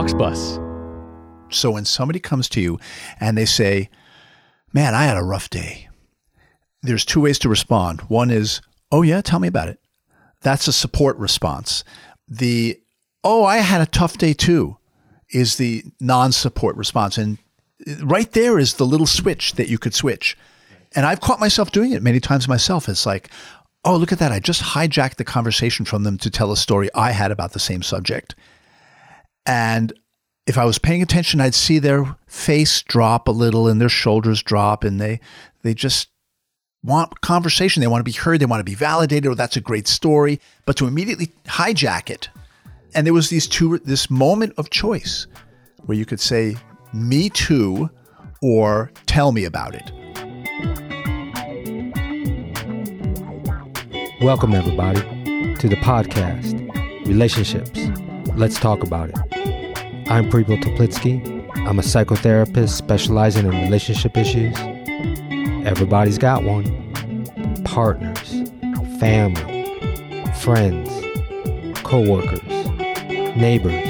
Bus. So when somebody comes to you and they say, Man, I had a rough day, there's two ways to respond. One is, Oh, yeah, tell me about it. That's a support response. The, Oh, I had a tough day too, is the non support response. And right there is the little switch that you could switch. And I've caught myself doing it many times myself. It's like, oh, look at that. I just hijacked the conversation from them to tell a story I had about the same subject. And if I was paying attention, I'd see their face drop a little and their shoulders drop, and they they just want conversation. They want to be heard. They want to be validated. Or that's a great story. But to immediately hijack it, and there was these two this moment of choice where you could say, "Me too," or "Tell me about it." Welcome, everybody, to the podcast Relationships. Let's talk about it. I'm Pribal Toplitsky. I'm a psychotherapist specializing in relationship issues. Everybody's got one partners, family, friends, co workers, neighbors,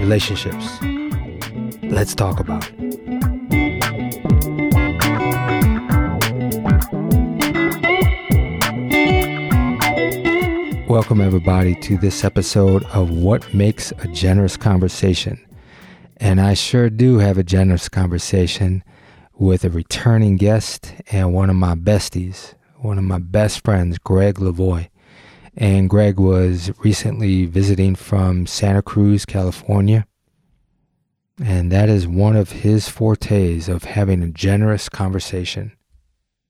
relationships. Let's talk about it. Welcome, everybody, to this episode of What Makes a Generous Conversation. And I sure do have a generous conversation with a returning guest and one of my besties, one of my best friends, Gregg Levoy. And Gregg was recently visiting from Santa Cruz, California. And that is one of his fortes of having a generous conversation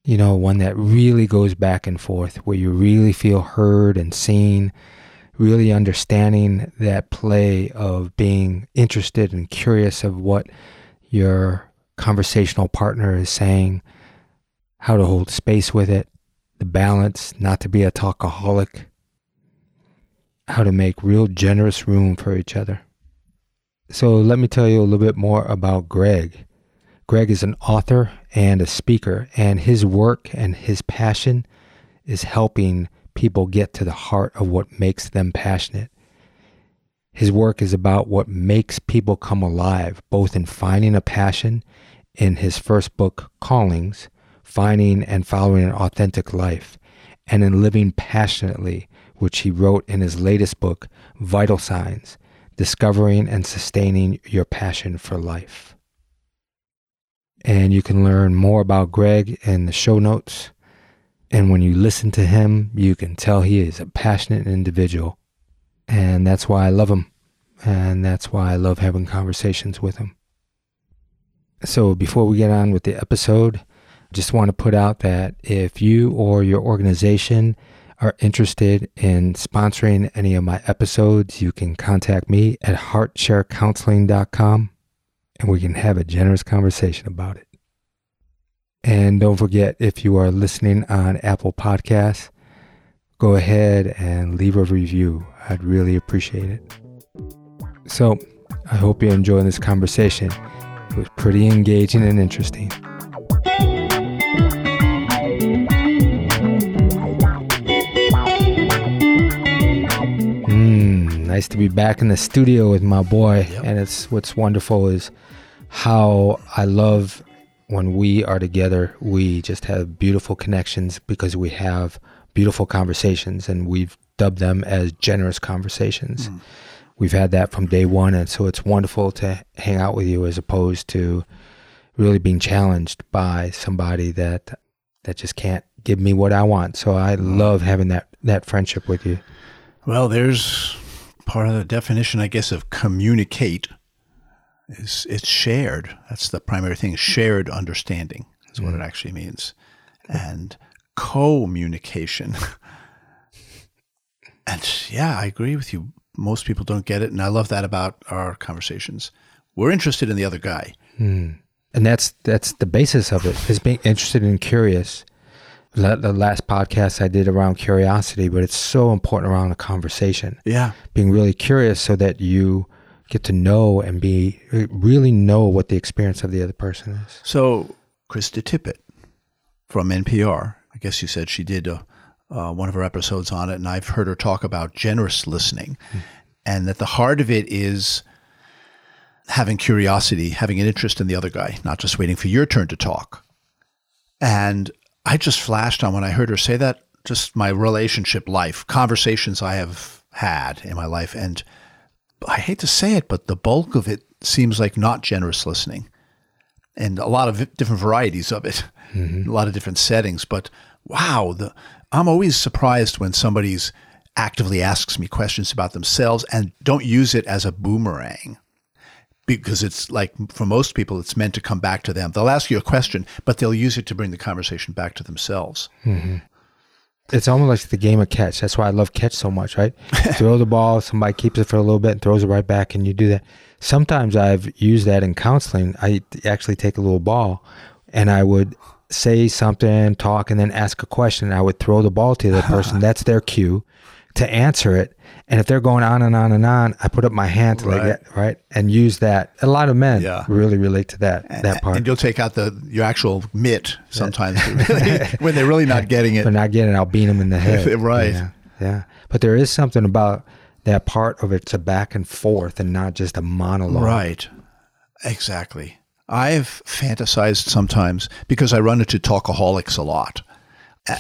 you know, one that really goes back and forth, where you really feel heard and seen, really understanding that play of being interested and curious of what your conversational partner is saying, how to hold space with it, the balance, not to be a talkaholic, how to make real generous room for each other. So let me tell you a little bit more about Gregg. Gregg is an author and a speaker, and his work and his passion is helping people get to the heart of what makes them passionate. His work is about what makes people come alive, both in finding a passion in his first book, Callings, finding and following an authentic life, and in living passionately, which he wrote in his latest book, Vital Signs, discovering and sustaining your passion for life. And you can learn more about Gregg in the show notes. And when you listen to him, you can tell he is a passionate individual. And that's why I love him. And that's why I love having conversations with him. So before we get on with the episode, I just want to put out that if you or your organization are interested in sponsoring any of my episodes, you can contact me at heartsharecounseling.com and we can have a generous conversation about it. And don't forget, if you are listening on Apple Podcasts, go ahead and leave a review. I'd really appreciate it. So, I hope you're enjoying this conversation. It was pretty engaging and interesting. Nice to be back in the studio with my boy. Yep. And it's what's wonderful is how I love when we are together, we just have beautiful connections because we have beautiful conversations and we've dubbed them as generous conversations. Mm. We've had that from day one. And so it's wonderful to hang out with you as opposed to really being challenged by somebody that that just can't give me what I want. So I love having that that friendship with you. Well, there's part of the definition, I guess, of communicate is it's shared. That's the primary thing. Shared understanding is what mm. it actually means, and communication. and yeah, I agree with you. Most people don't get it, and I love that about our conversations. We're interested in the other guy, mm. and that's that's the basis of it is being interested and curious. The last podcast I did around curiosity, but it's so important around a conversation. Yeah, being really curious so that you get to know and be really know what the experience of the other person is. So, Krista Tippett from NPR, I guess you said she did a, uh, one of her episodes on it, and I've heard her talk about generous listening, mm. and that the heart of it is having curiosity, having an interest in the other guy, not just waiting for your turn to talk. And I just flashed on when I heard her say that, just my relationship life, conversations I have had in my life. And I hate to say it, but the bulk of it seems like not generous listening and a lot of different varieties of it, mm-hmm. a lot of different settings. But wow, the, I'm always surprised when somebody's actively asks me questions about themselves and don't use it as a boomerang because it's like for most people it's meant to come back to them. They'll ask you a question but they'll use it to bring the conversation back to themselves. Mm-hmm. it's almost like the game of catch. That's why i love catch so much right? Throw the ball somebody keeps it for a little bit and throws it right back and you do that. Sometimes i've used that in counseling. I actually take a little ball and i would say something talk and then ask a question. I would throw the ball to the person. That's their cue to answer it. And if they're going on and on and on, I put up my hand to right. like it, right, and use that. A lot of men yeah. really relate to that that part. And you'll take out the your actual mitt sometimes when they're really not getting it. They're not getting it. I'll beat them in the head. right. Yeah, yeah. But there is something about that part of it's a back and forth and not just a monologue. Right. Exactly. I've fantasized sometimes because I run into talkaholics a lot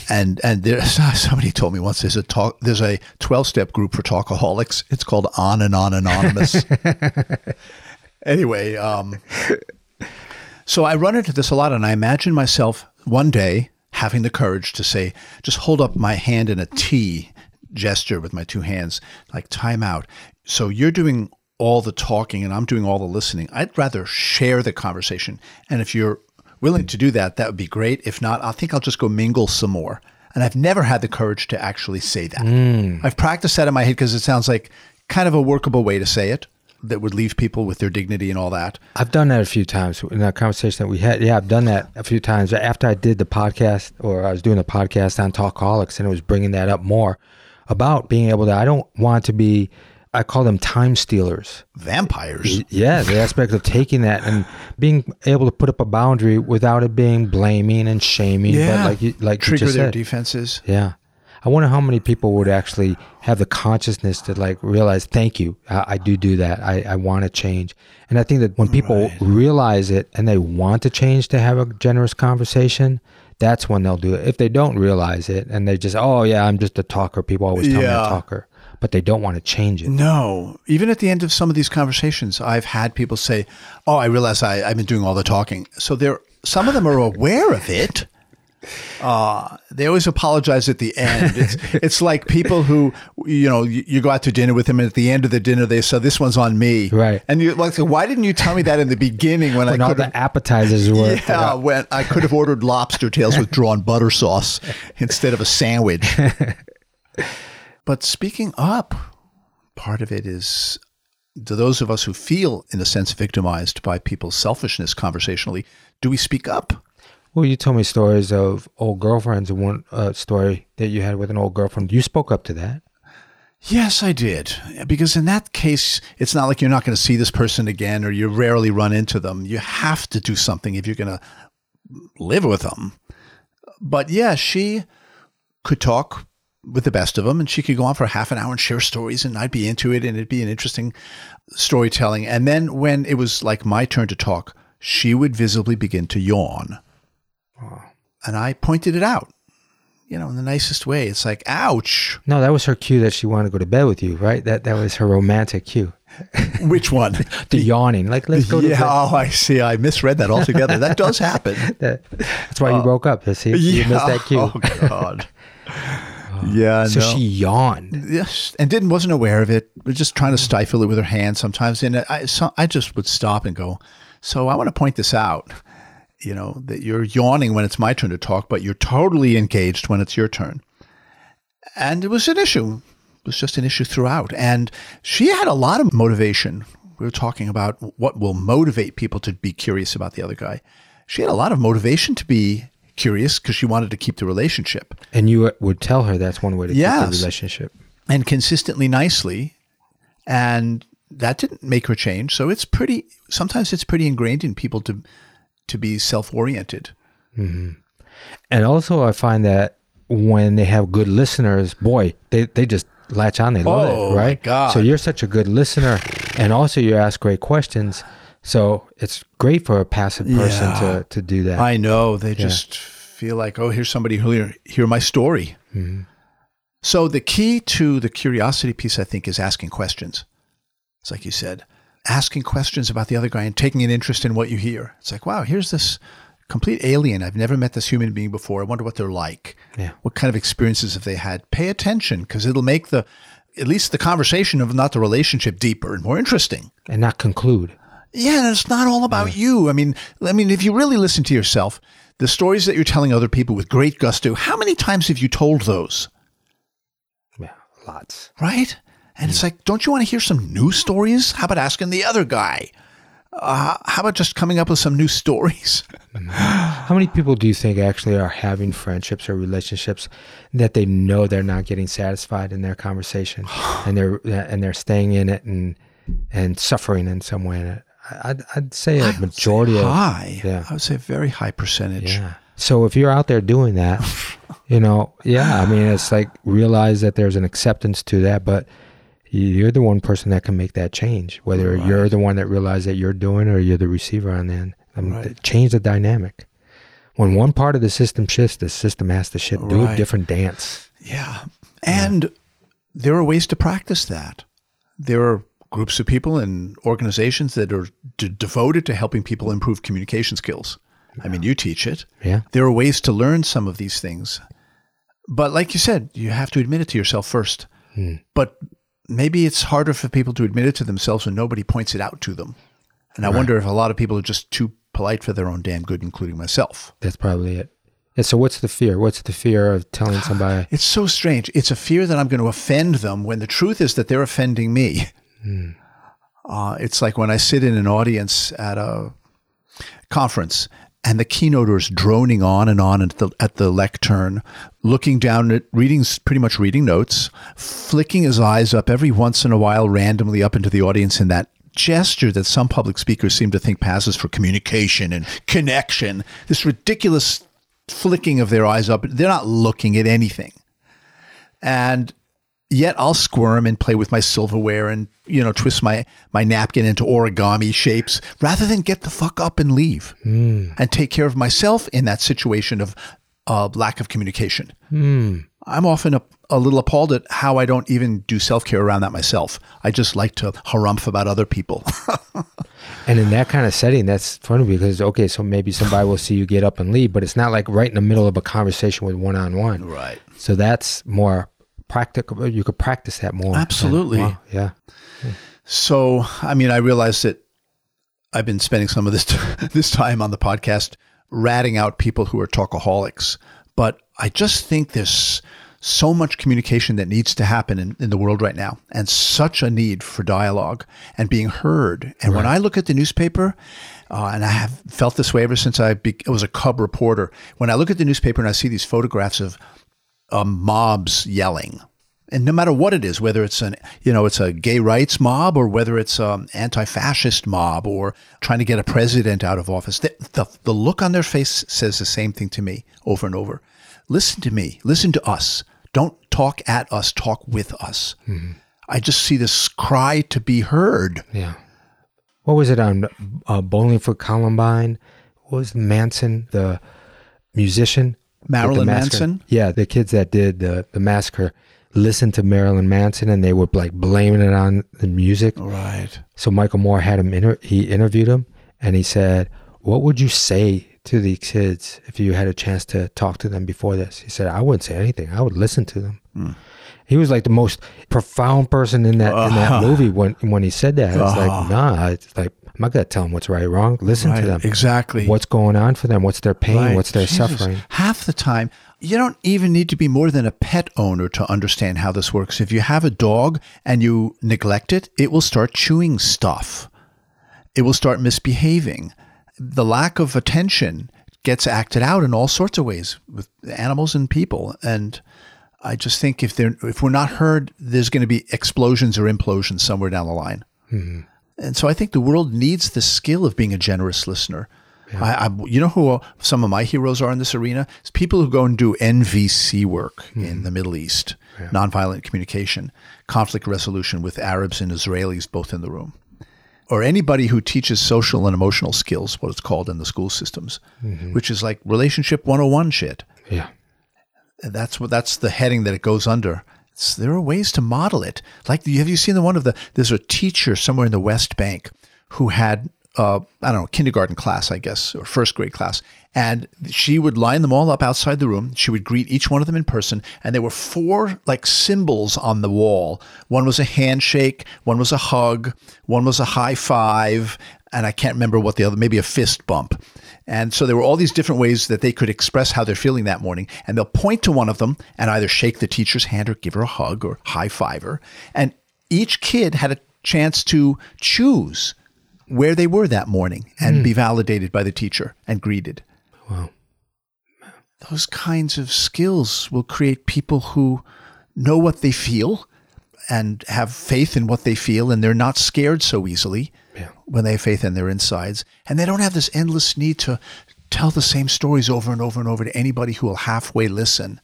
and and there somebody told me once there's a talk there's a 12 step group for talkaholics. It's called on and on anonymous. Anyway um, so i run into this a lot and i imagine myself one day having the courage to say just hold up my hand in a t gesture with my two hands like time out. So you're doing all the talking and i'm doing all the listening. I'd rather share the conversation. And if you're willing to do that, that would be great. If not, I think I'll just go mingle some more. And I've never had the courage to actually say that. Mm. I've practiced that in my head because it sounds like kind of a workable way to say it that would leave people with their dignity and all that. I've done that a few times in that conversation that we had. Yeah, I've done that a few times after I did the podcast or I was doing the podcast on Talkaholics and it was bringing that up more about being able to, I don't want to be I call them time stealers. Vampires. Yeah, the aspect of taking that and being able to put up a boundary without it being blaming and shaming. Yeah. But like you, like trigger you their said. defenses. Yeah. I wonder how many people would actually have the consciousness to like realize, thank you, I, I do do that. I, I want to change. And I think that when people right. realize it and they want to change to have a generous conversation, that's when they'll do it. If they don't realize it and they just, oh yeah, I'm just a talker. People always tell yeah. me a talker but they don't want to change it. No. Even at the end of some of these conversations, I've had people say, Oh, I realize I, I've been doing all the talking. So they're some of them are aware of it. Uh, they always apologize at the end. It's it's like people who you know you, you, go out to dinner with them, and at the end of the dinner they say, "This one's on me." Right. And you're like, why didn't you tell me that in the beginning when, when I all the appetizers were? Yeah, yeah, when I could have ordered lobster tails with drawn butter sauce instead of a sandwich. But speaking up, part of it is to those of us who feel, in a sense, victimized by people's selfishness conversationally, do we speak up? Well, you told me stories of old girlfriends, and one uh, story that you had with an old girlfriend. You spoke up to that. Yes, I did. Because in that case, it's not like you're not going to see this person again or you rarely run into them. You have to do something if you're going to live with them. But yeah, she could talk with the best of them, and she could go on for half an hour and share stories, and I'd be into it, and it'd be an interesting storytelling. And then when it was like my turn to talk, she would visibly begin to yawn, oh. and I pointed it out. You know, in the nicest way. It's like, ouch. No, that was her cue that she wanted to go to bed with you, right? That that was her romantic cue. Which one? the yawning. Like, let's go. Yeah. Oh, I see. I misread that altogether. that does happen. that, that's why uh, you broke up. See, yeah. you missed that cue. Oh God. Yeah. So no. she yawned. Yes, and didn't wasn't aware of it. Was just trying to stifle it with her hand sometimes. And I, so I just would stop and go. So I want to point this out. You know that you're yawning when it's my turn to talk, but you're totally engaged when it's your turn. And it was an issue. It was just an issue throughout. And she had a lot of motivation. We were talking about what will motivate people to be curious about the other guy. She had a lot of motivation to be curious because she wanted to keep the relationship. And you would tell her that's one way to yes. keep the relationship. And consistently nicely. And that didn't make her change. So it's pretty, sometimes it's pretty ingrained in people to, to be self oriented. Mm-hmm. And also, I find that when they have good listeners, boy, they, they just latch on. They love oh, it, right? God. So you're such a good listener. And also, you ask great questions. So it's great for a passive person Yeah. to, to do that. I know. They just feel like, oh, here's somebody who hear, hear my story. Mm-hmm. So the key to the curiosity piece, I think, is asking questions. It's like you said, asking questions about the other guy and taking an interest in what you hear. It's like, wow, here's this complete alien. I've never met this human being before. I wonder what they're like. Yeah. What kind of experiences have they had? Pay attention because it'll make the at least the conversation of not the relationship deeper and more interesting. and not conclude. Yeah, and it's not all about you. I mean, I mean, if you really listen to yourself, the stories that you're telling other people with great gusto, how many times have you told those? Yeah, lots. Right? And it's like, don't you want to hear some new stories? How about asking the other guy? Uh, how about just coming up with some new stories? How many people do you think actually are having friendships or relationships that they know they're not getting satisfied in their conversation, and they're and they're staying in it and and suffering in some way? in it? I'd, I'd say a majority of high. yeah. I would say a very high percentage. yeah. So if you're out there doing that, you know, yeah, I mean, it's like realize that there's an acceptance to that, but you're the one person that can make that change. Whether you're the one that realizes that you're doing, or you're the receiver on the end. I mean, Right. change the dynamic. When one part of the system shifts, the system has to shift. Do a different dance. Yeah. And there are ways to practice that. There are groups of people and organizations that are d- devoted to helping people improve communication skills. I mean, you teach it. Yeah. There are ways to learn some of these things. But like you said, you have to admit it to yourself first. Hmm. But maybe it's harder for people to admit it to themselves when nobody points it out to them. And I wonder if a lot of people are just too polite for their own damn good, including myself. That's probably it. And so, what's the fear? What's the fear of telling somebody? It's so strange. It's a fear that I'm going to offend them when the truth is that they're offending me. Uh, it's like when I sit in an audience at a conference and the keynoter is droning on and on at the, at the lectern, looking down at reading, pretty much reading notes, flicking his eyes up every once in a while randomly up into the audience in that gesture that some public speakers seem to think passes for communication and connection. This ridiculous flicking of their eyes up. They're not looking at anything. And yet I'll squirm and play with my silverware and, you know, twist my, my napkin into origami shapes rather than get the fuck up and leave and take care of myself in that situation of uh, lack of communication. I'm often a, a little appalled at how I don't even do self care around that myself. I just like to harumph about other people. And in that kind of setting, that's funny because okay, so maybe somebody will see you get up and leave, but it's not like right in the middle of a conversation with one on one. right. So that's more practical. You could practice that more. Absolutely. Wow, yeah. So, I mean, I realize that I've been spending some of this this time on the podcast ratting out people who are talkaholics, but I just think there's so much communication that needs to happen in, in the world right now, and such a need for dialogue and being heard. And when I look at the newspaper, uh, and I have felt this way ever since I, be, I was a cub reporter. When I look at the newspaper and I see these photographs of um, mobs yelling. And no matter what it is, whether it's an you know it's a gay rights mob or whether it's an anti-fascist mob or trying to get a president out of office, the, the, the look on their face says the same thing to me over and over. Listen to me. Listen to us. Don't talk at us. Talk with us. I just see this cry to be heard. Yeah. What was it on uh, Bowling for Columbine? What was Manson, the musician? Marilyn? Manson? Yeah, the kids that did the, the massacre listened to Marilyn Manson and they were like blaming it on the music. Right. So Michael Moore had him, inter- he interviewed him and he said, What would you say to the kids if you had a chance to talk to them before this? He said, I wouldn't say anything. I would listen to them. Hmm. He was like the most profound person in that in that movie when when he said that. It's like, nah, it's like I'm not gonna tell them what's right or wrong. Listen Right. to them. Exactly. What's going on for them? What's their pain? Right. What's their Jesus. suffering? Half the time, you don't even need to be more than a pet owner to understand how this works. If you have a dog and you neglect it, it will start chewing stuff. It will start misbehaving. The lack of attention gets acted out in all sorts of ways with animals and people. And I just think if they're if we're not heard, there's going to be explosions or implosions somewhere down the line. Mm-hmm. And so I think the world needs the skill of being a generous listener. I, I, you know who some of my heroes are in this arena? It's people who go and do NVC work hmm. in the Middle East, nonviolent communication, conflict resolution with Arabs and Israelis both in the room. or anybody who teaches social and emotional skills, what it's called in the school systems, mm-hmm. which is like relationship 101 shit. Yeah. And that's what that's the heading that it goes under. There are ways to model it. Like, have you seen the one of the? There's a teacher somewhere in the West Bank who had, uh, I don't know, kindergarten class, I guess, or first grade class, and she would line them all up outside the room. She would greet each one of them in person, and there were four like symbols on the wall. One was a handshake, one was a hug, one was a high five, and I can't remember what the other, maybe a fist bump. And so there were all these different ways that they could express how they're feeling that morning. And they'll point to one of them and either shake the teacher's hand or give her a hug or high five her. And each kid had a chance to choose where they were that morning and hmm. be validated by the teacher and greeted. Wow. Those kinds of skills will create people who know what they feel and have faith in what they feel and they're not scared so easily Yeah. when they have faith in their insides. And they don't have this endless need to tell the same stories over and over and over to anybody who will halfway listen.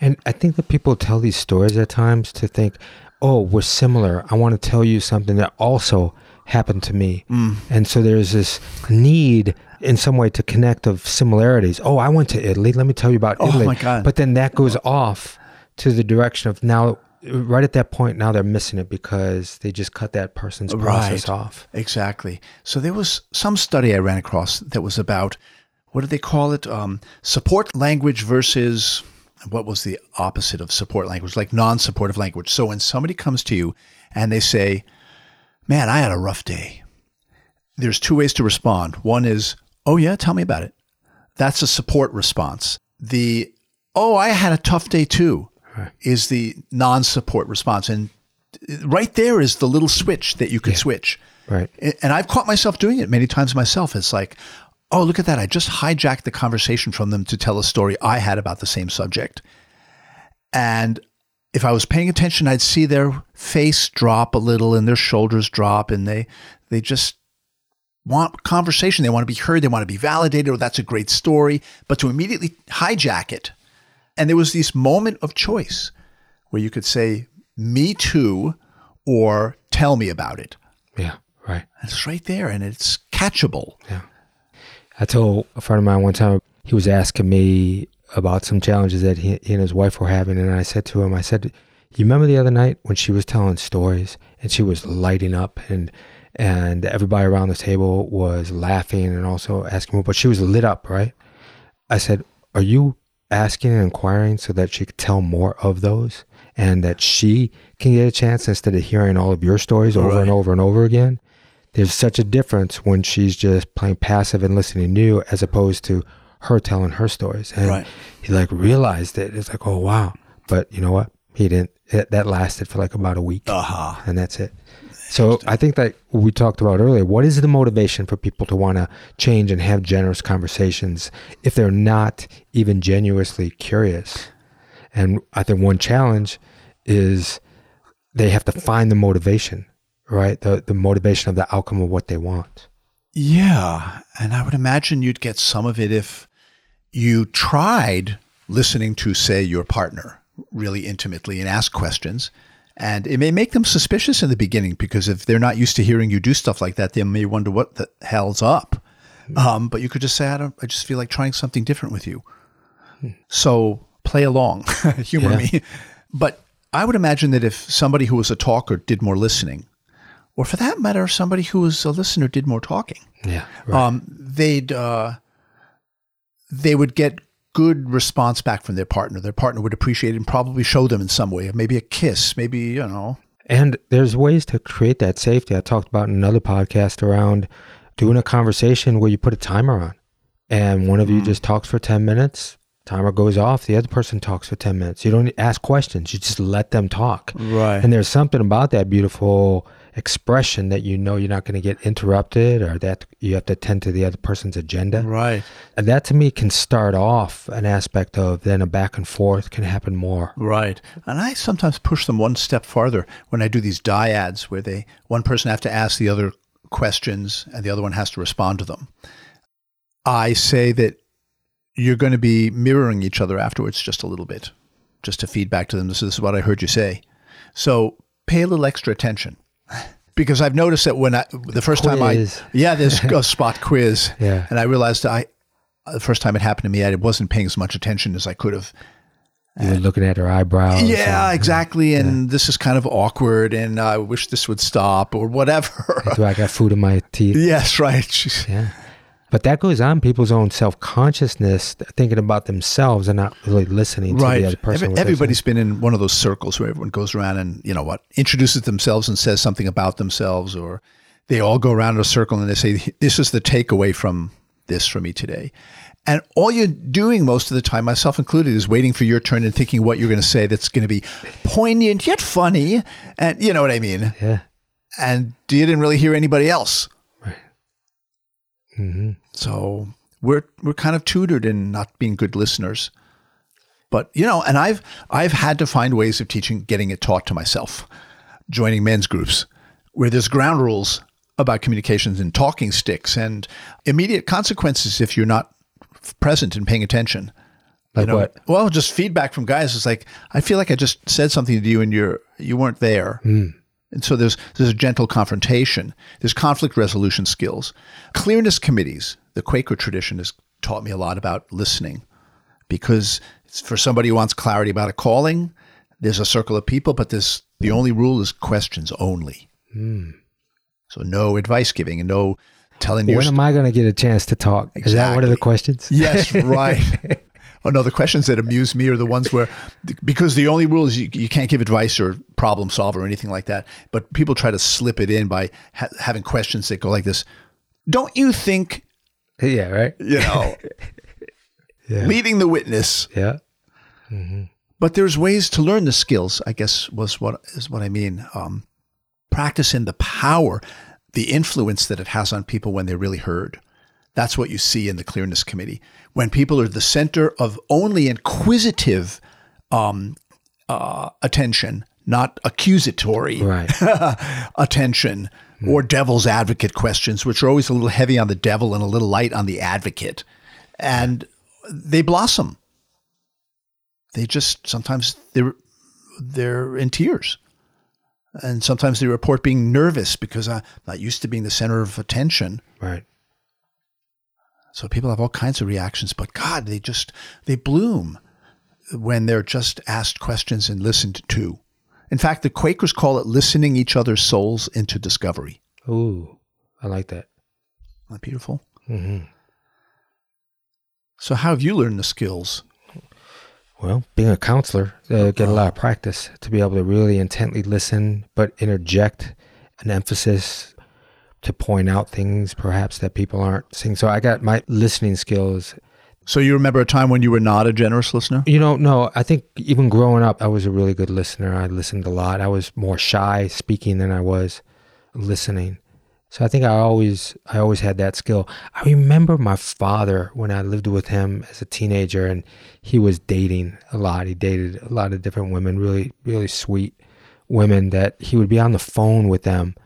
And I think that people tell these stories at times to think, oh, we're similar. I want to tell you something that also happened to me. Mm. And so there's this need in some way to connect of similarities. Oh, I went to Italy. Let me tell you about Oh, Italy. my God. But then that goes off to the direction of now, right at that point, now they're missing it because they just cut that person's process Right. off. Exactly. So there was some study I ran across that was about what do they call it? Um, support language versus what was the opposite of support language? Like non supportive language. So when somebody comes to you and they say, Man, I had a rough day, there's two ways to respond. One is, Oh, yeah, tell me about it. That's a support response. The, Oh, I had a tough day too, is the non support response. And right there is the little switch that you could switch. Right. And I've caught myself doing it many times myself. It's like, oh, look at that. I just hijacked the conversation from them to tell a story I had about the same subject. And if I was paying attention, I'd see their face drop a little and their shoulders drop and they they just want conversation. They want to be heard. They want to be validated. Or that's a great story. But to immediately hijack it. And there was this moment of choice where you could say, me too, or tell me about it. Yeah. Right. It's right there and it's catchable. Yeah. I told a friend of mine one time, he was asking me about some challenges that he, he and his wife were having. And I said to him, I said, You remember the other night when she was telling stories and she was lighting up and and everybody around the table was laughing and also asking, but she was lit up, right? I said, Are you asking and inquiring so that she could tell more of those and that she can get a chance instead of hearing all of your stories over and over and over again? There's such a difference when she's just playing passive and listening to you as opposed to her telling her stories. And Right. he like realized it. It's like, oh, wow. But you know what? He didn't, it, that lasted for like about a week Uh-huh. and that's it. So I think that we talked about earlier, what is the motivation for people to want to change and have generous conversations if they're not even genuinely curious? And I think one challenge is they have to find the motivation, right? The the motivation of the outcome of what they want. Yeah. And I would imagine you'd get some of it if you tried listening to, say, your partner really intimately and ask questions. And it may make them suspicious in the beginning because if they're not used to hearing you do stuff like that, they may wonder what the hell's up. Um, but you could just say, I don't, I just feel like trying something different with you. So play along, humor Yeah. me. But I would imagine that if somebody who was a talker did more listening, or for that matter, somebody who was a listener did more talking, Yeah. Right. um, they'd uh, they would get good response back from their partner. Their partner would appreciate it and probably show them in some way, maybe a kiss, maybe you know. And there's ways to create that safety. I talked about in another podcast around doing a conversation where you put a timer on and one of you mm. just talks for 10 minutes, timer goes off, the other person talks for 10 minutes. You don't ask questions, you just let them talk. Right. And there's something about that beautiful expression that you know you're not going to get interrupted or that you have to attend to the other person's agenda. Right. And that to me can start off an aspect of then a back and forth can happen more. Right. And I sometimes push them one step farther when I do these dyads where they one person have to ask the other questions and the other one has to respond to them. I say that you're going to be mirroring each other afterwards just a little bit, just to feed back to them. This is what I heard you say. So pay a little extra attention. Because I've noticed that when I the first time I yeah there's a spot quiz Yeah. and I realized I the first time it happened to me I wasn't paying as much attention as I could have You were looking at her eyebrows. yeah exactly and this is kind of awkward and I wish this would stop or whatever Do I got food in my teeth? yes right She's- Yeah. But that goes on people's own self consciousness, thinking about themselves and not really listening to right the other person. Every- everybody's been in one of those circles where everyone goes around and you know what introduces themselves and says something about themselves or they all go around in a circle and they say this is the takeaway from this for me today and all you're doing most of the time myself included is waiting for your turn and thinking what you're going to say that's going to be poignant yet funny and you know what i mean. Yeah. and you didn't really hear anybody else hmm So we're we're kind of tutored in not being good listeners. But you know, and I've I've had to find ways of teaching getting it taught to myself. Joining men's groups where there's ground rules about communications and talking sticks and immediate consequences if you're not f- present and paying attention. Like you know, what? Well, just feedback from guys is like I feel like I just said something to you and you're you weren't there. And so there's there's a gentle confrontation. There's conflict resolution skills. Clearness committees. The Quaker tradition has taught me a lot about listening because for somebody who wants clarity about a calling, there's a circle of people, but there's the only rule is questions only. Hmm. So no advice giving and no telling you. When am I going to get a chance to talk? Is that one of the questions? Yes, right. oh no, the questions that amuse me are the ones where, because the only rule is you, you can't give advice or problem solve or anything like that. But people try to slip it in by ha- having questions that go like this. Don't you think, Yeah, right? you know, Yeah. leading the witness? Yeah. But there's ways to learn the skills. I guess was what is what I mean. Um, practicing the power, the influence that it has on people when they're really heard. That's what you see in the clearness committee when people are the center of only inquisitive um, uh, attention, not accusatory Right. attention or devil's advocate questions, which are always a little heavy on the devil and a little light on the advocate. And they blossom. They just sometimes they're they're in tears. And sometimes they report being nervous because I'm not used to being the center of attention. Right. So people have all kinds of reactions, but God, they just they bloom when they're just asked questions and listened to. In fact, the Quakers call it listening each other's souls into discovery. Ooh, I like that. Isn't that beautiful? hmm So, how have you learned the skills? Well, being a counselor, uh, get a lot of practice to be able to really intently listen, but interject an emphasis to point out things perhaps that people aren't seeing. So I got my listening skills. So, you remember a time when you were not a generous listener? You know, no, I think even growing up, I was a really good listener. I listened a lot. I was more shy speaking than I was listening. So I think I always I always had that skill. I remember my father when I lived with him as a teenager and he was dating a lot. He dated a lot of different women, really really sweet women that he would be on the phone with them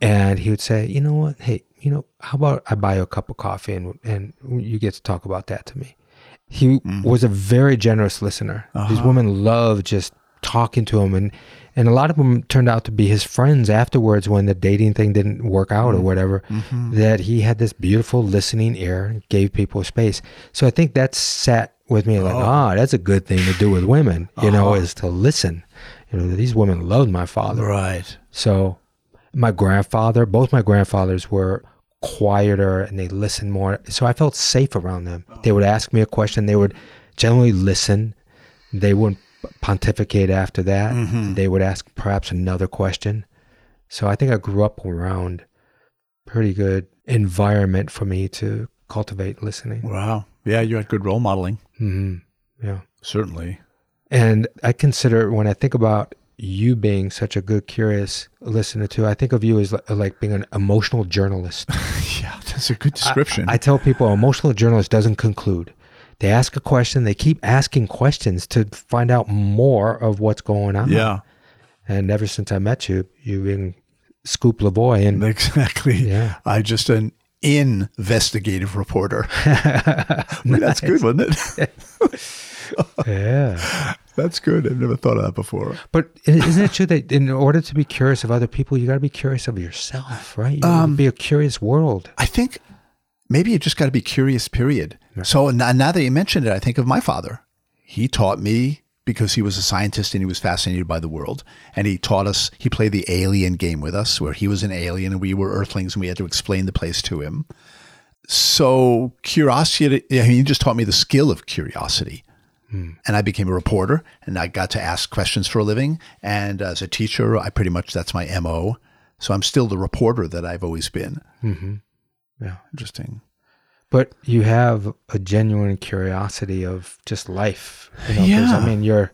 and he would say, "You know what? Hey, you know, how about I buy you a cup of coffee and and you get to talk about that to me." He mm-hmm. was a very generous listener. These uh-huh. women loved just talking to him and and a lot of them turned out to be his friends afterwards when the dating thing didn't work out or mm-hmm. whatever mm-hmm. that he had this beautiful listening ear and gave people space. So i think that sat with me like oh. ah that's a good thing to do with women you know uh-huh. is to listen. You know these women loved my father. Right. so my grandfather, both my grandfathers were quieter and they listened more. So I felt safe around them. They would ask me a question. They would generally listen. They wouldn't pontificate after that. They would ask perhaps another question. So I think I grew up around pretty good environment for me to cultivate listening. Wow. Yeah, you had good role modeling. hmm Yeah. Certainly. And I consider when I think about you being such a good, curious listener too, I think of you as li- like being an emotional journalist. Yeah, that's a good description. I tell people, emotional journalist doesn't conclude. They ask a question, they keep asking questions to find out more of what's going on. yeah, And ever since I met you, you've been Scoop Levoy. And exactly. Yeah. I just an investigative reporter. That's good, wasn't it? yeah. That's good. I've never thought of that before. But isn't it true that in order to be curious of other people, you got to be curious of yourself, right? You Um, be a curious world. I think maybe you just got to be curious, period. So now, now that you mentioned it, I think of my father. He taught me because he was a scientist and he was fascinated by the world. And he taught us, he played the alien game with us, where he was an alien and we were earthlings and we had to explain the place to him. So curiosity, I mean, he just taught me the skill of curiosity. And I became a reporter and I got to ask questions for a living. And as a teacher, I pretty much, that's my MO. So I'm still the reporter that I've always been. hmm Yeah. Interesting. But you have a genuine curiosity of just life. You know, Yeah. I mean, you're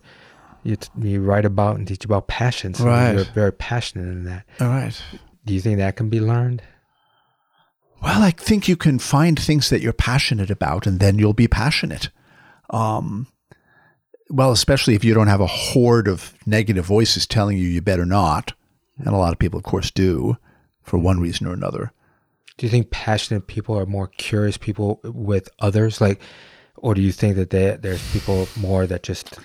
you, t- you write about and teach about passions. So Right. You're very passionate in that. All right. Do you think that can be learned? Well, I think you can find things that you're passionate about and then you'll be passionate. Um, well, especially if you don't have a horde of negative voices telling you you better not. And a lot of people, of course, do for one reason or another. Do you think passionate people are more curious people with others? Like, or do you think that they, there's people more that just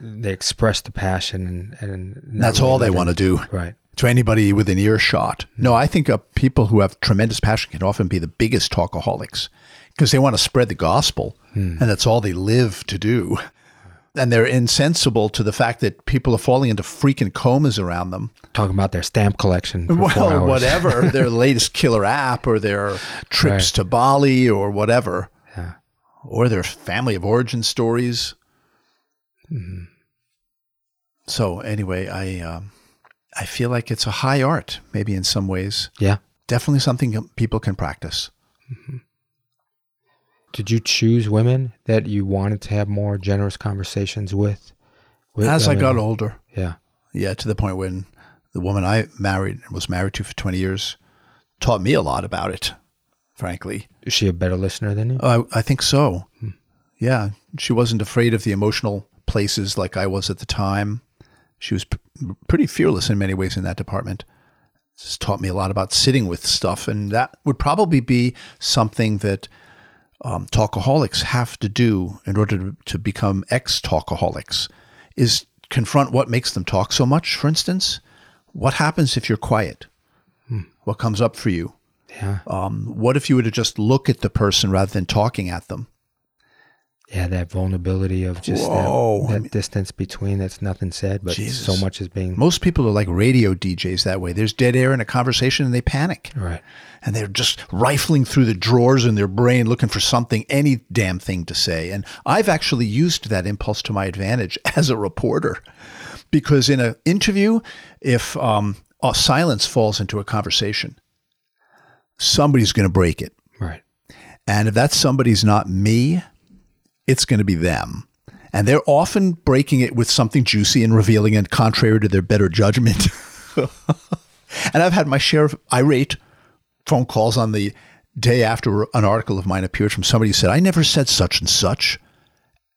they express the passion and, and That's really all they want to do Right. to anybody within earshot. No, I think uh, people who have tremendous passion can often be the biggest talkaholics because they want to spread the gospel and that's all they live to do. And they're insensible to the fact that people are falling into freaking comas around them. Talking about their stamp collection. Well, whatever, their latest killer app or their trips Right. to Bali or whatever, Yeah. or their family of origin stories. Mm-hmm. So anyway, I um, I feel like it's a high art, maybe in some ways. Yeah. Definitely something people can practice. Did you choose women that you wanted to have more generous conversations with? with As I mean, got older, Yeah. yeah, to the point when the woman I married and was married to for twenty years taught me a lot about it. Frankly, Is she a better listener than you? I, I think so. Hmm. Yeah, she wasn't afraid of the emotional places like I was at the time. She was p- pretty fearless in many ways in that department. Just taught me a lot about sitting with stuff, and that would probably be something that um, talkaholics have to do in order to, to become ex-talkaholics. Is confront what makes them talk so much. For instance, what happens if you're quiet? What comes up for you? Yeah. Um, what if you were to just look at the person rather than talking at them? Yeah, that vulnerability of just Whoa, that, I that mean- distance between that's nothing said, but Jesus. so much is being Most people are like radio DJs that way. There's dead air in a conversation and they panic. right. And they're just rifling through the drawers in their brain looking for something, any damn thing to say. And I've actually used that impulse to my advantage as a reporter. Because in an interview, if um, a silence falls into a conversation, somebody's going to break it. Right. And if that somebody's not me, it's going to be them. And they're often breaking it with something juicy and revealing and contrary to their better judgment. and I've had my share of irate phone calls on the day after an article of mine appeared from somebody who said, I never said such and such.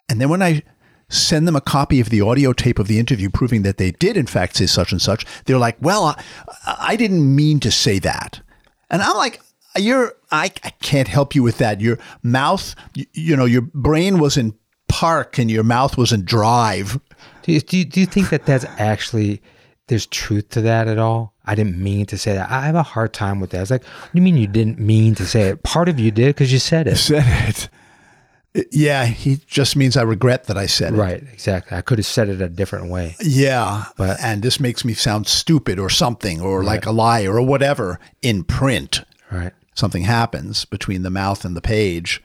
And then when I send them a copy of the audio tape of the interview proving that they did, in fact, say such and such, they're like, Well, I, I didn't mean to say that. And I'm like, you're, I, I can't help you with that. Your mouth, you, you know, your brain was in park and your mouth was in drive. Do you, do you, do you think that that's actually there's truth to that at all? I didn't mean to say that. I have a hard time with that. It's like, what do you mean you didn't mean to say it? Part of you did because you said it. You Said it. Yeah, he just means I regret that I said it. Right, exactly. I could have said it a different way. Yeah, But- and this makes me sound stupid or something, or like a liar or whatever in print. Right. Something happens between the mouth and the page.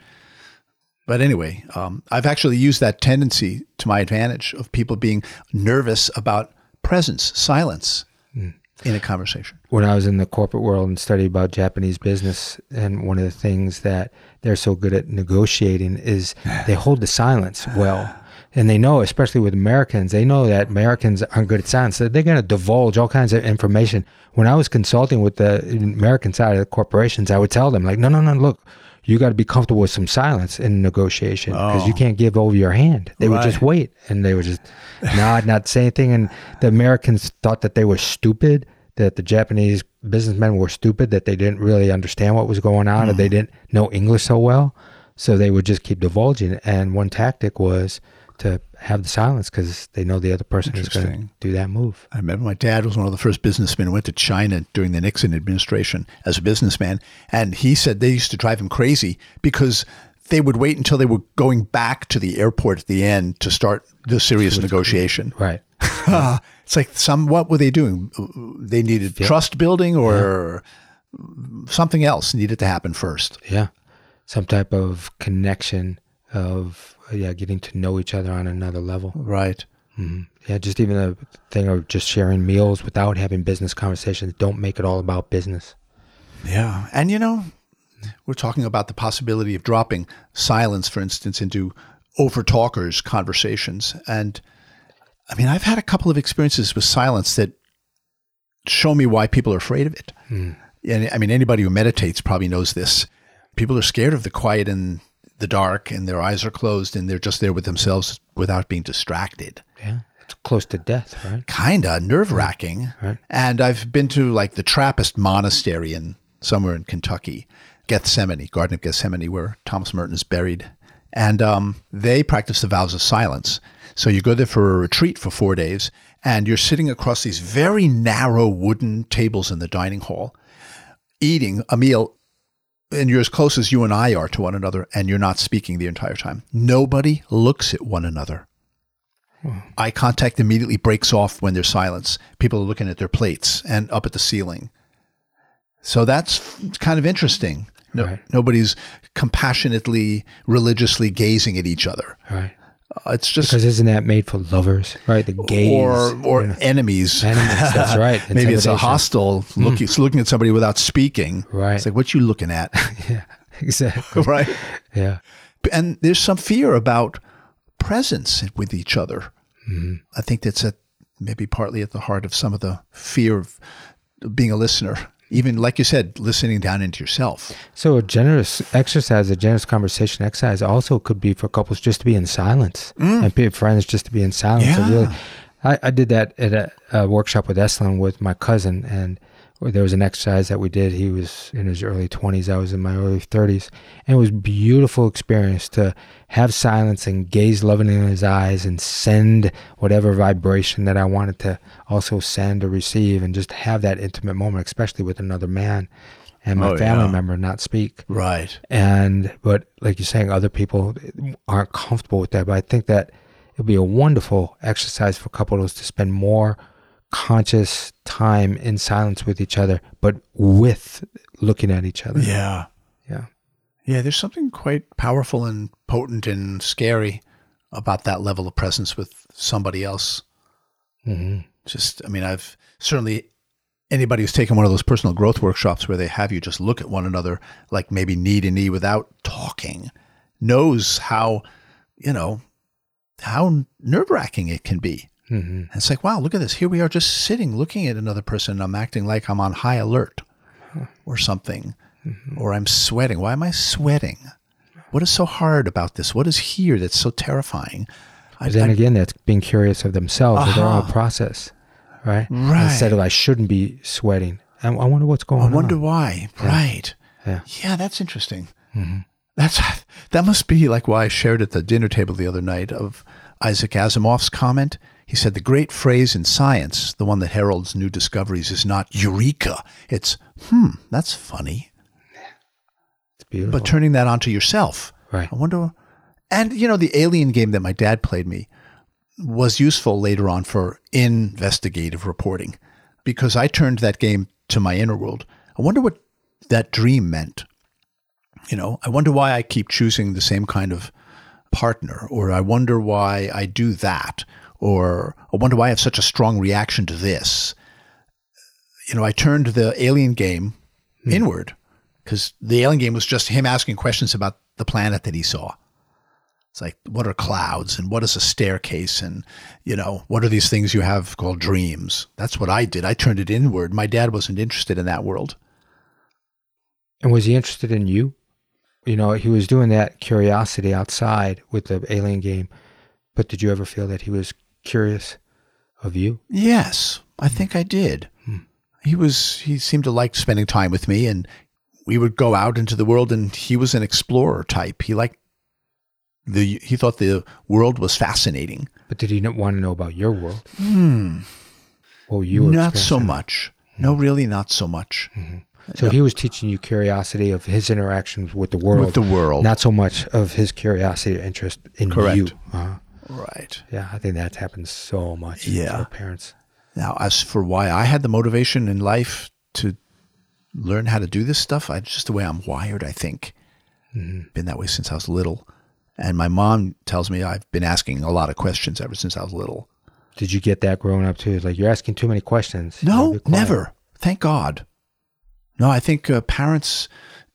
But anyway, um, I've actually used that tendency to my advantage of people being nervous about presence, silence in a conversation. when I was in the corporate world and studied about Japanese business, and one of the things that they're so good at negotiating is they hold the silence well. And they know, especially with Americans, they know that Americans aren't good at silence. So they're going to divulge all kinds of information. When I was consulting with the American side of the corporations, I would tell them, like, no, no, no, look, you got to be comfortable with some silence in negotiation because you oh. can't give over your hand. They would just wait and they would just nod, not say anything. And the Americans thought that they were stupid, that the Japanese businessmen were stupid, that they didn't really understand what was going on, or they mm-hmm. didn't know English so well. So they would just keep divulging. And one tactic was to have the silence because they know the other person is going to do that move. I remember my dad was one of the first businessmen who went to China during the Nixon administration as a businessman. And he said they used to drive him crazy because they would wait until they were going back to the airport at the end to start the serious negotiation. Right. it's like some what were they doing? They needed trust building or something else needed to happen first. Yeah. Some type of connection of, yeah, getting to know each other on another level. Right. hmm Yeah. Just even the thing of just sharing meals without having business conversations. Don't make it all about business. Yeah. And you know, we're talking about the possibility of dropping silence, for instance, into over talkers conversations. And I mean, I've had a couple of experiences with silence that show me why people are afraid of it. And I mean, anybody who meditates probably knows this. People are scared of the quiet and the dark, and their eyes are closed, and they're just there with themselves without being distracted Yeah. It's close to death, right? kinda nerve wracking. Right. And I've been to like the Trappist monastery in somewhere in Kentucky, Gethsemane, Garden of Gethsemane, where Thomas Merton is buried. And um, they practice the vows of silence. So you go there for a retreat for four days, and you're sitting across these very narrow wooden tables in the dining hall, eating a meal, and you're as close as you and I are to one another, and you're not speaking the entire time. Nobody looks at one another. Hmm. Eye contact immediately breaks off when there's silence. People are looking at their plates and up at the ceiling. So that's kind of interesting. No, Right. Nobody's compassionately, religiously gazing at each other. Right. Uh, it's just Because isn't that made for lovers, right? The gaze. or or you know. enemies. Enemies, that's right. Maybe it's a hostile looking it's looking at somebody without speaking. Right. It's like what you looking at, yeah. Exactly. right? Yeah. and there's some fear about presence with each other. I think that's at maybe partly at the heart of some of the fear of being a listener. Even like you said, listening down into yourself. So a generous exercise, a generous conversation exercise also could be for couples just to be in silence mm. and be friends just to be in silence. So Yeah. really, I, I did that at a, a workshop with Esalen with my cousin and there was an exercise that we did. He was in his early 20s. I was in my early 30s. And it was beautiful experience to have silence and gaze lovingly in his eyes and send whatever vibration that I wanted to also send or receive and just have that intimate moment, especially with another man and my Oh, family yeah. member not speak Right. and but like you're saying other people aren't comfortable with that but i think that it'll be a wonderful exercise for couples to spend more conscious time in silence with each other but with looking at each other Yeah. yeah Yeah, there's something quite powerful and potent and scary about that level of presence with somebody else. hmm Just, I mean, I've certainly anybody who's taken one of those personal growth workshops where they have you just look at one another like maybe knee to knee without talking knows how, you know, how nerve wracking it can be. hmm And it's like, wow, look at this. Here we are just sitting looking at another person. And I'm acting like I'm on high alert or something, or I'm sweating. Why am I sweating? What is so hard about this? What is here that's so terrifying? I, then I- again that's being curious of themselves of their own Uh-huh. process right Right. instead of i shouldn't be sweating i, I wonder what's going on. I on wonder why. Right. Yeah. Yeah, that's interesting. hmm That's that must be like why I shared at the dinner table the other night of Isaac Asimov's comment. He said the great phrase in science, the one that heralds new discoveries, is not eureka. It's hmm, that's funny. Beautiful But turning that onto yourself. right I wonder and you know, the alien game that my dad played me was useful later on for investigative reporting because I turned that game to my inner world. I wonder what that dream meant. You know, I wonder why I keep choosing the same kind of partner, or I wonder why I do that, or I wonder why I have such a strong reaction to this. You know, I turned the alien game hmm. inward because the alien game was just him asking questions about the planet that he saw. It's like, what are clouds and what is a staircase? And, you know, what are these things you have called dreams? That's what I did. I turned it inward. My dad wasn't interested in that world. And was he interested in you? You know, he was doing that curiosity outside with the alien game, but did you ever feel that he was curious of you? Yes, I think I did. Hmm. He was, he seemed to like spending time with me and we would go out into the world and he was an explorer type. He liked The he thought the world was fascinating. But did he not want to know about your world? Hmm. Were you Not so much. No, really, not so much. So he was teaching you curiosity of his interactions with the world, With the world. not so much of his curiosity or interest in Correct. you. Uh, Right. yeah, I think that happens so much. Yeah. parents. Now, as for why I had the motivation in life to learn how to do this stuff, I just the way I'm wired. I think been that way since I was little, and my mom tells me I've been asking a lot of questions ever since I was little. Did you get that growing up too? Like you're asking too many questions. No, never. Thank God. No, I think uh, parents,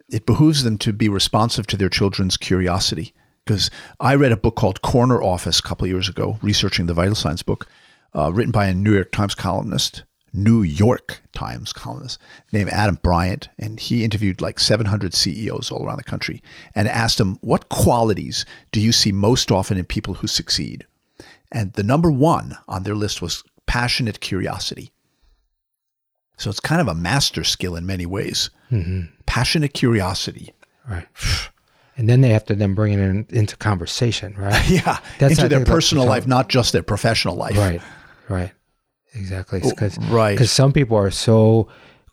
it behooves them to be responsive to their children's curiosity. Because I read a book called Corner Office a couple of years ago, researching the vital signs book, uh, written by a New York Times columnist, New York Times columnist named Adam Bryant. And he interviewed like 700 CEOs all around the country and asked them, What qualities do you see most often in people who succeed? And the number one on their list was passionate curiosity. So it's kind of a master skill in many ways. Mm-hmm. Passionate curiosity. Right. And then they have to then bring it in, into conversation, right? Yeah. That's, into their personal life, not just their professional life. Right. Right. Exactly. Because Oh, right. Because some people are so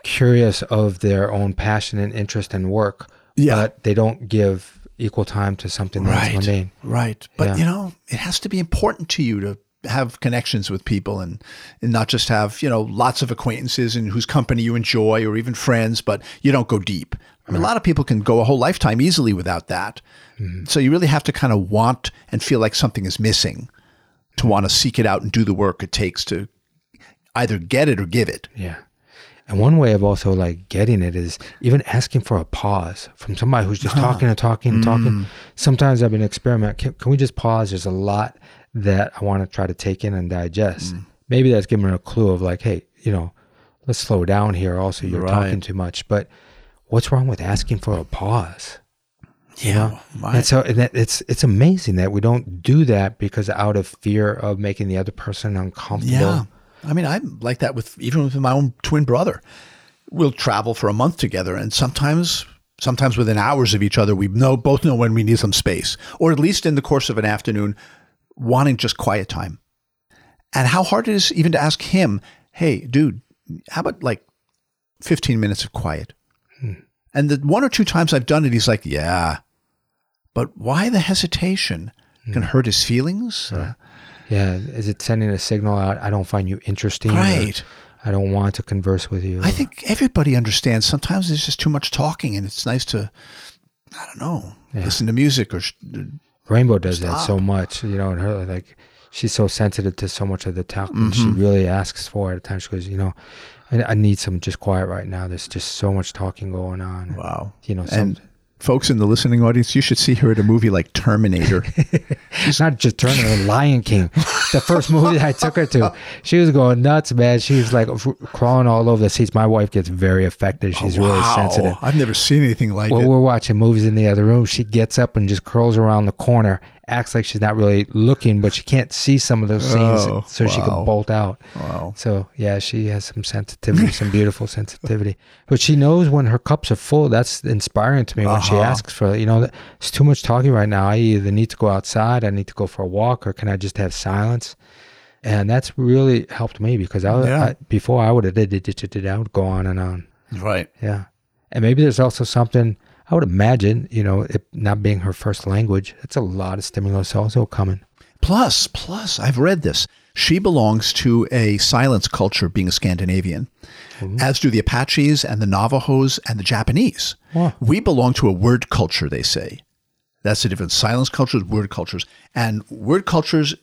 curious of their own passion and interest and work, Yeah. but they don't give equal time to something that's Right. mundane. Right. But Yeah. you know, it has to be important to you to have connections with people and, and not just have, you know, lots of acquaintances and whose company you enjoy or even friends, but you don't go deep. I mean, a lot of people can go a whole lifetime easily without that. Mm-hmm. So you really have to kind of want and feel like something is missing to want to seek it out and do the work it takes to either get it or give it. Yeah. And one way of also like getting it is even asking for a pause from somebody who's just talking and talking and talking. Mm. Sometimes I've been experimenting. Can, can we just pause? There's a lot that I want to try to take in and digest. Mm. Maybe that's giving a clue of like, hey, you know, let's slow down here. Also, you're Right. talking too much. But what's wrong with asking for a pause? Yeah. And so and that, it's it's amazing that we don't do that because out of fear of making the other person uncomfortable. Yeah. I mean, I'm like that with even with my own twin brother. We'll travel for a month together and sometimes sometimes within hours of each other we know both know when we need some space or at least in the course of an afternoon wanting just quiet time. And how hard it is even to ask him, "Hey, dude, how about like 15 minutes of quiet?" And the one or two times I've done it he's like, "Yeah." But why the hesitation? Can hurt his feelings. Uh, Yeah, is it sending a signal out? I don't find you interesting. Right. I don't want to converse with you. I think everybody understands. Sometimes there's just too much talking, and it's nice to, I don't know, listen to music or. sh- Rainbow does that so much. You know, and her like she's so sensitive to so much of the talk. and Mm-hmm. She really asks for it at times. She goes, you know, I, I need some just quiet right now. There's just so much talking going on. Wow. You know, some, And folks in the listening audience, you should see her at a movie like Terminator. She's not just turning her Lion King. The first movie I took her to, she was going nuts, man. She's like crawling all over the seats. My wife gets very affected. She's oh, really Wow. sensitive. I've never seen anything like When it. we're watching movies in the other room, she gets up and just curls around the corner, acts like she's not really looking, but she can't see some of those scenes, Oh, so she can bolt out. Wow. So yeah, she has some sensitivity, some beautiful sensitivity. But she knows when her cups are full. That's inspiring to me when she Uh-huh. asks for it. You know, it's too much talking right now. I either need to go outside, I need to go for a walk, or can I just have silence? And that's really helped me because I, Yeah. I before I would have did, did, did, did, did, I would go on and on. Right. Yeah. And maybe there's also something I would imagine, you know, it not being her first language, that's a lot of stimulus also coming. Plus, plus, I've read this. She belongs to a silence culture, being a Scandinavian, mm-hmm. as do the Apaches and the Navajos and the Japanese. Wow. We belong to a word culture, they say. That's the difference. Silence cultures, word cultures. And word cultures,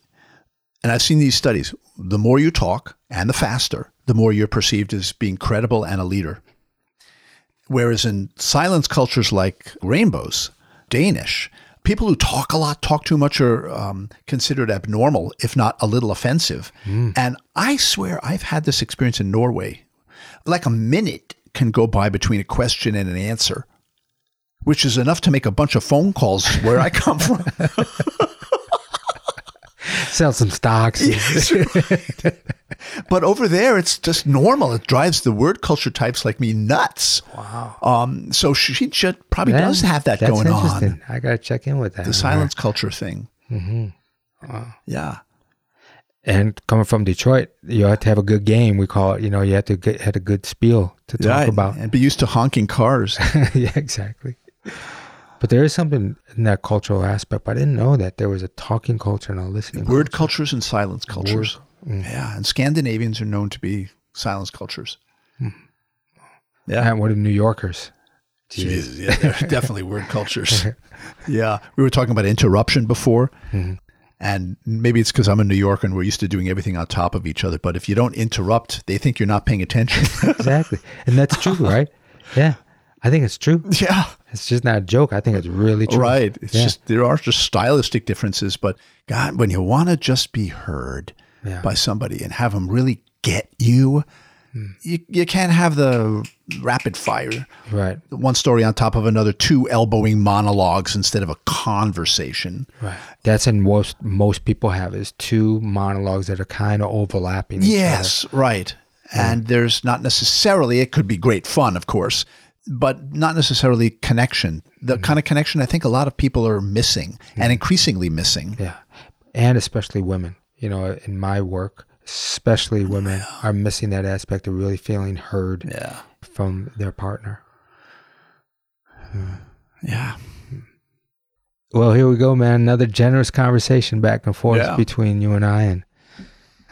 and I've seen these studies, the more you talk and the faster, the more you're perceived as being credible and a leader. Whereas in silence cultures like rainbows, Danish, people who talk a lot, talk too much, are um, considered abnormal, if not a little offensive. And I swear I've had this experience in Norway. Like a minute can go by between a question and an answer, which is enough to make a bunch of phone calls where I come from. Sell some stocks. but over there, it's just normal. It drives the word culture types like me nuts. Wow. Um, so she just probably does have that That's going interesting. on. I got to check in with that. The silence culture thing. hmm Yeah. And coming from Detroit, you have to have a good game. We call it, you know, you have to get had a good spiel to talk Right. about. And be used to honking cars. yeah, exactly. But there is something in that cultural aspect. But I didn't know that there was a talking culture and a listening. Word cultures and silence cultures. Mm. Yeah. And Scandinavians are known to be silence cultures. Hmm. Yeah. And what are New Yorkers? Jesus, yeah, they're definitely word cultures. Yeah, we were talking about interruption before, Mhm. and maybe it's because I'm a New Yorker and we're used to doing everything on top of each other. But if you don't interrupt, they think you're not paying attention. exactly, and that's true, right? Yeah, I think it's true. yeah, It's just not a joke. I think it's really true. right. It's Yeah. just there are just stylistic differences, but God, when you want to just be heard Yeah. by somebody and have them really get you, Hmm. you you can't have the rapid fire. Right. One story on top of another, two elbowing monologues instead of a conversation. Right. That's in most most people have is two monologues that are kind of overlapping. each Yes, right. And there's not necessarily, it could be great fun, of course, but not necessarily connection. The kind of connection I think a lot of people are missing and increasingly missing. Yeah. And especially women. You know, in my work, especially women are missing that aspect of really feeling heard Yeah. from their partner. Hmm. Yeah. Hmm. Well, here we go, man. Another generous conversation back and forth Yeah. between you and I. And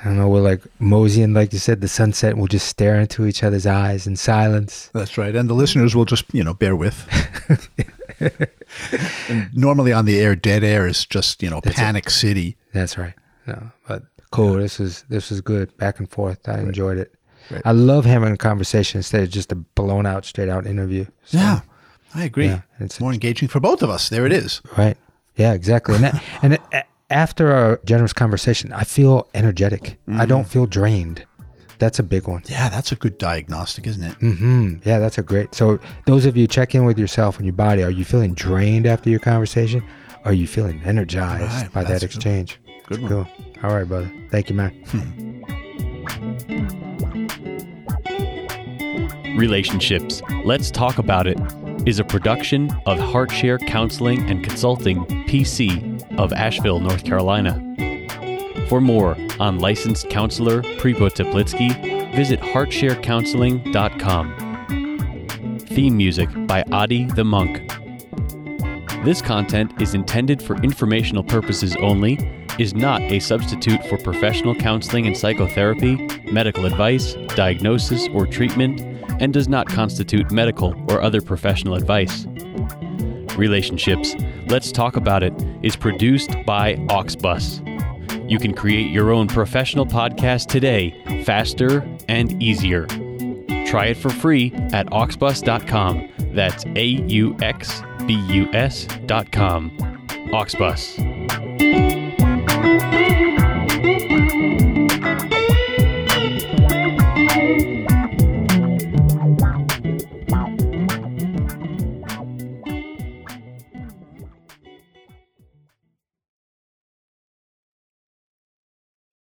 I don't know, we're like moseying, like you said, the sunset, we'll just stare into each other's eyes in silence. That's right. And the listeners will just, you know, bear with. normally on the air, dead air is just, you know, That's it. panic city. That's right. No, but cool. This is this is good. Back and forth. I enjoyed it. Right. I love having a conversation instead of just a blown out, straight out interview. So, Yeah. I agree. Yeah, it's- more engaging for both of us. There it is. Right. Yeah. Exactly. And that, and a- after our generous conversation, I feel energetic. I don't feel drained. That's a big one. Yeah, that's a good diagnostic, isn't it? Mm-hmm. Yeah, that's a great. So, those of you check in with yourself and your body. Are you feeling drained after your conversation? Are you feeling energized Right, by that that's exchange? Good one. Cool. All right, brother. Thank you, man. Relationships. Let's Talk About It is a production of Heartshare Counseling and Consulting, PC, of Asheville, North Carolina. For more on licensed counselor Prepo Teplitsky, visit heartsharecounseling.com. Theme music by Adi the Monk. This content is intended for informational purposes only, is not a substitute for professional counseling and psychotherapy, medical advice, diagnosis, or treatment, and does not constitute medical or other professional advice. Relationships, Let's Talk About It is produced by Auxbus. You can create your own professional podcast today, faster and easier. Try it for free at auxbus.com. That's A U X B U S.com. Música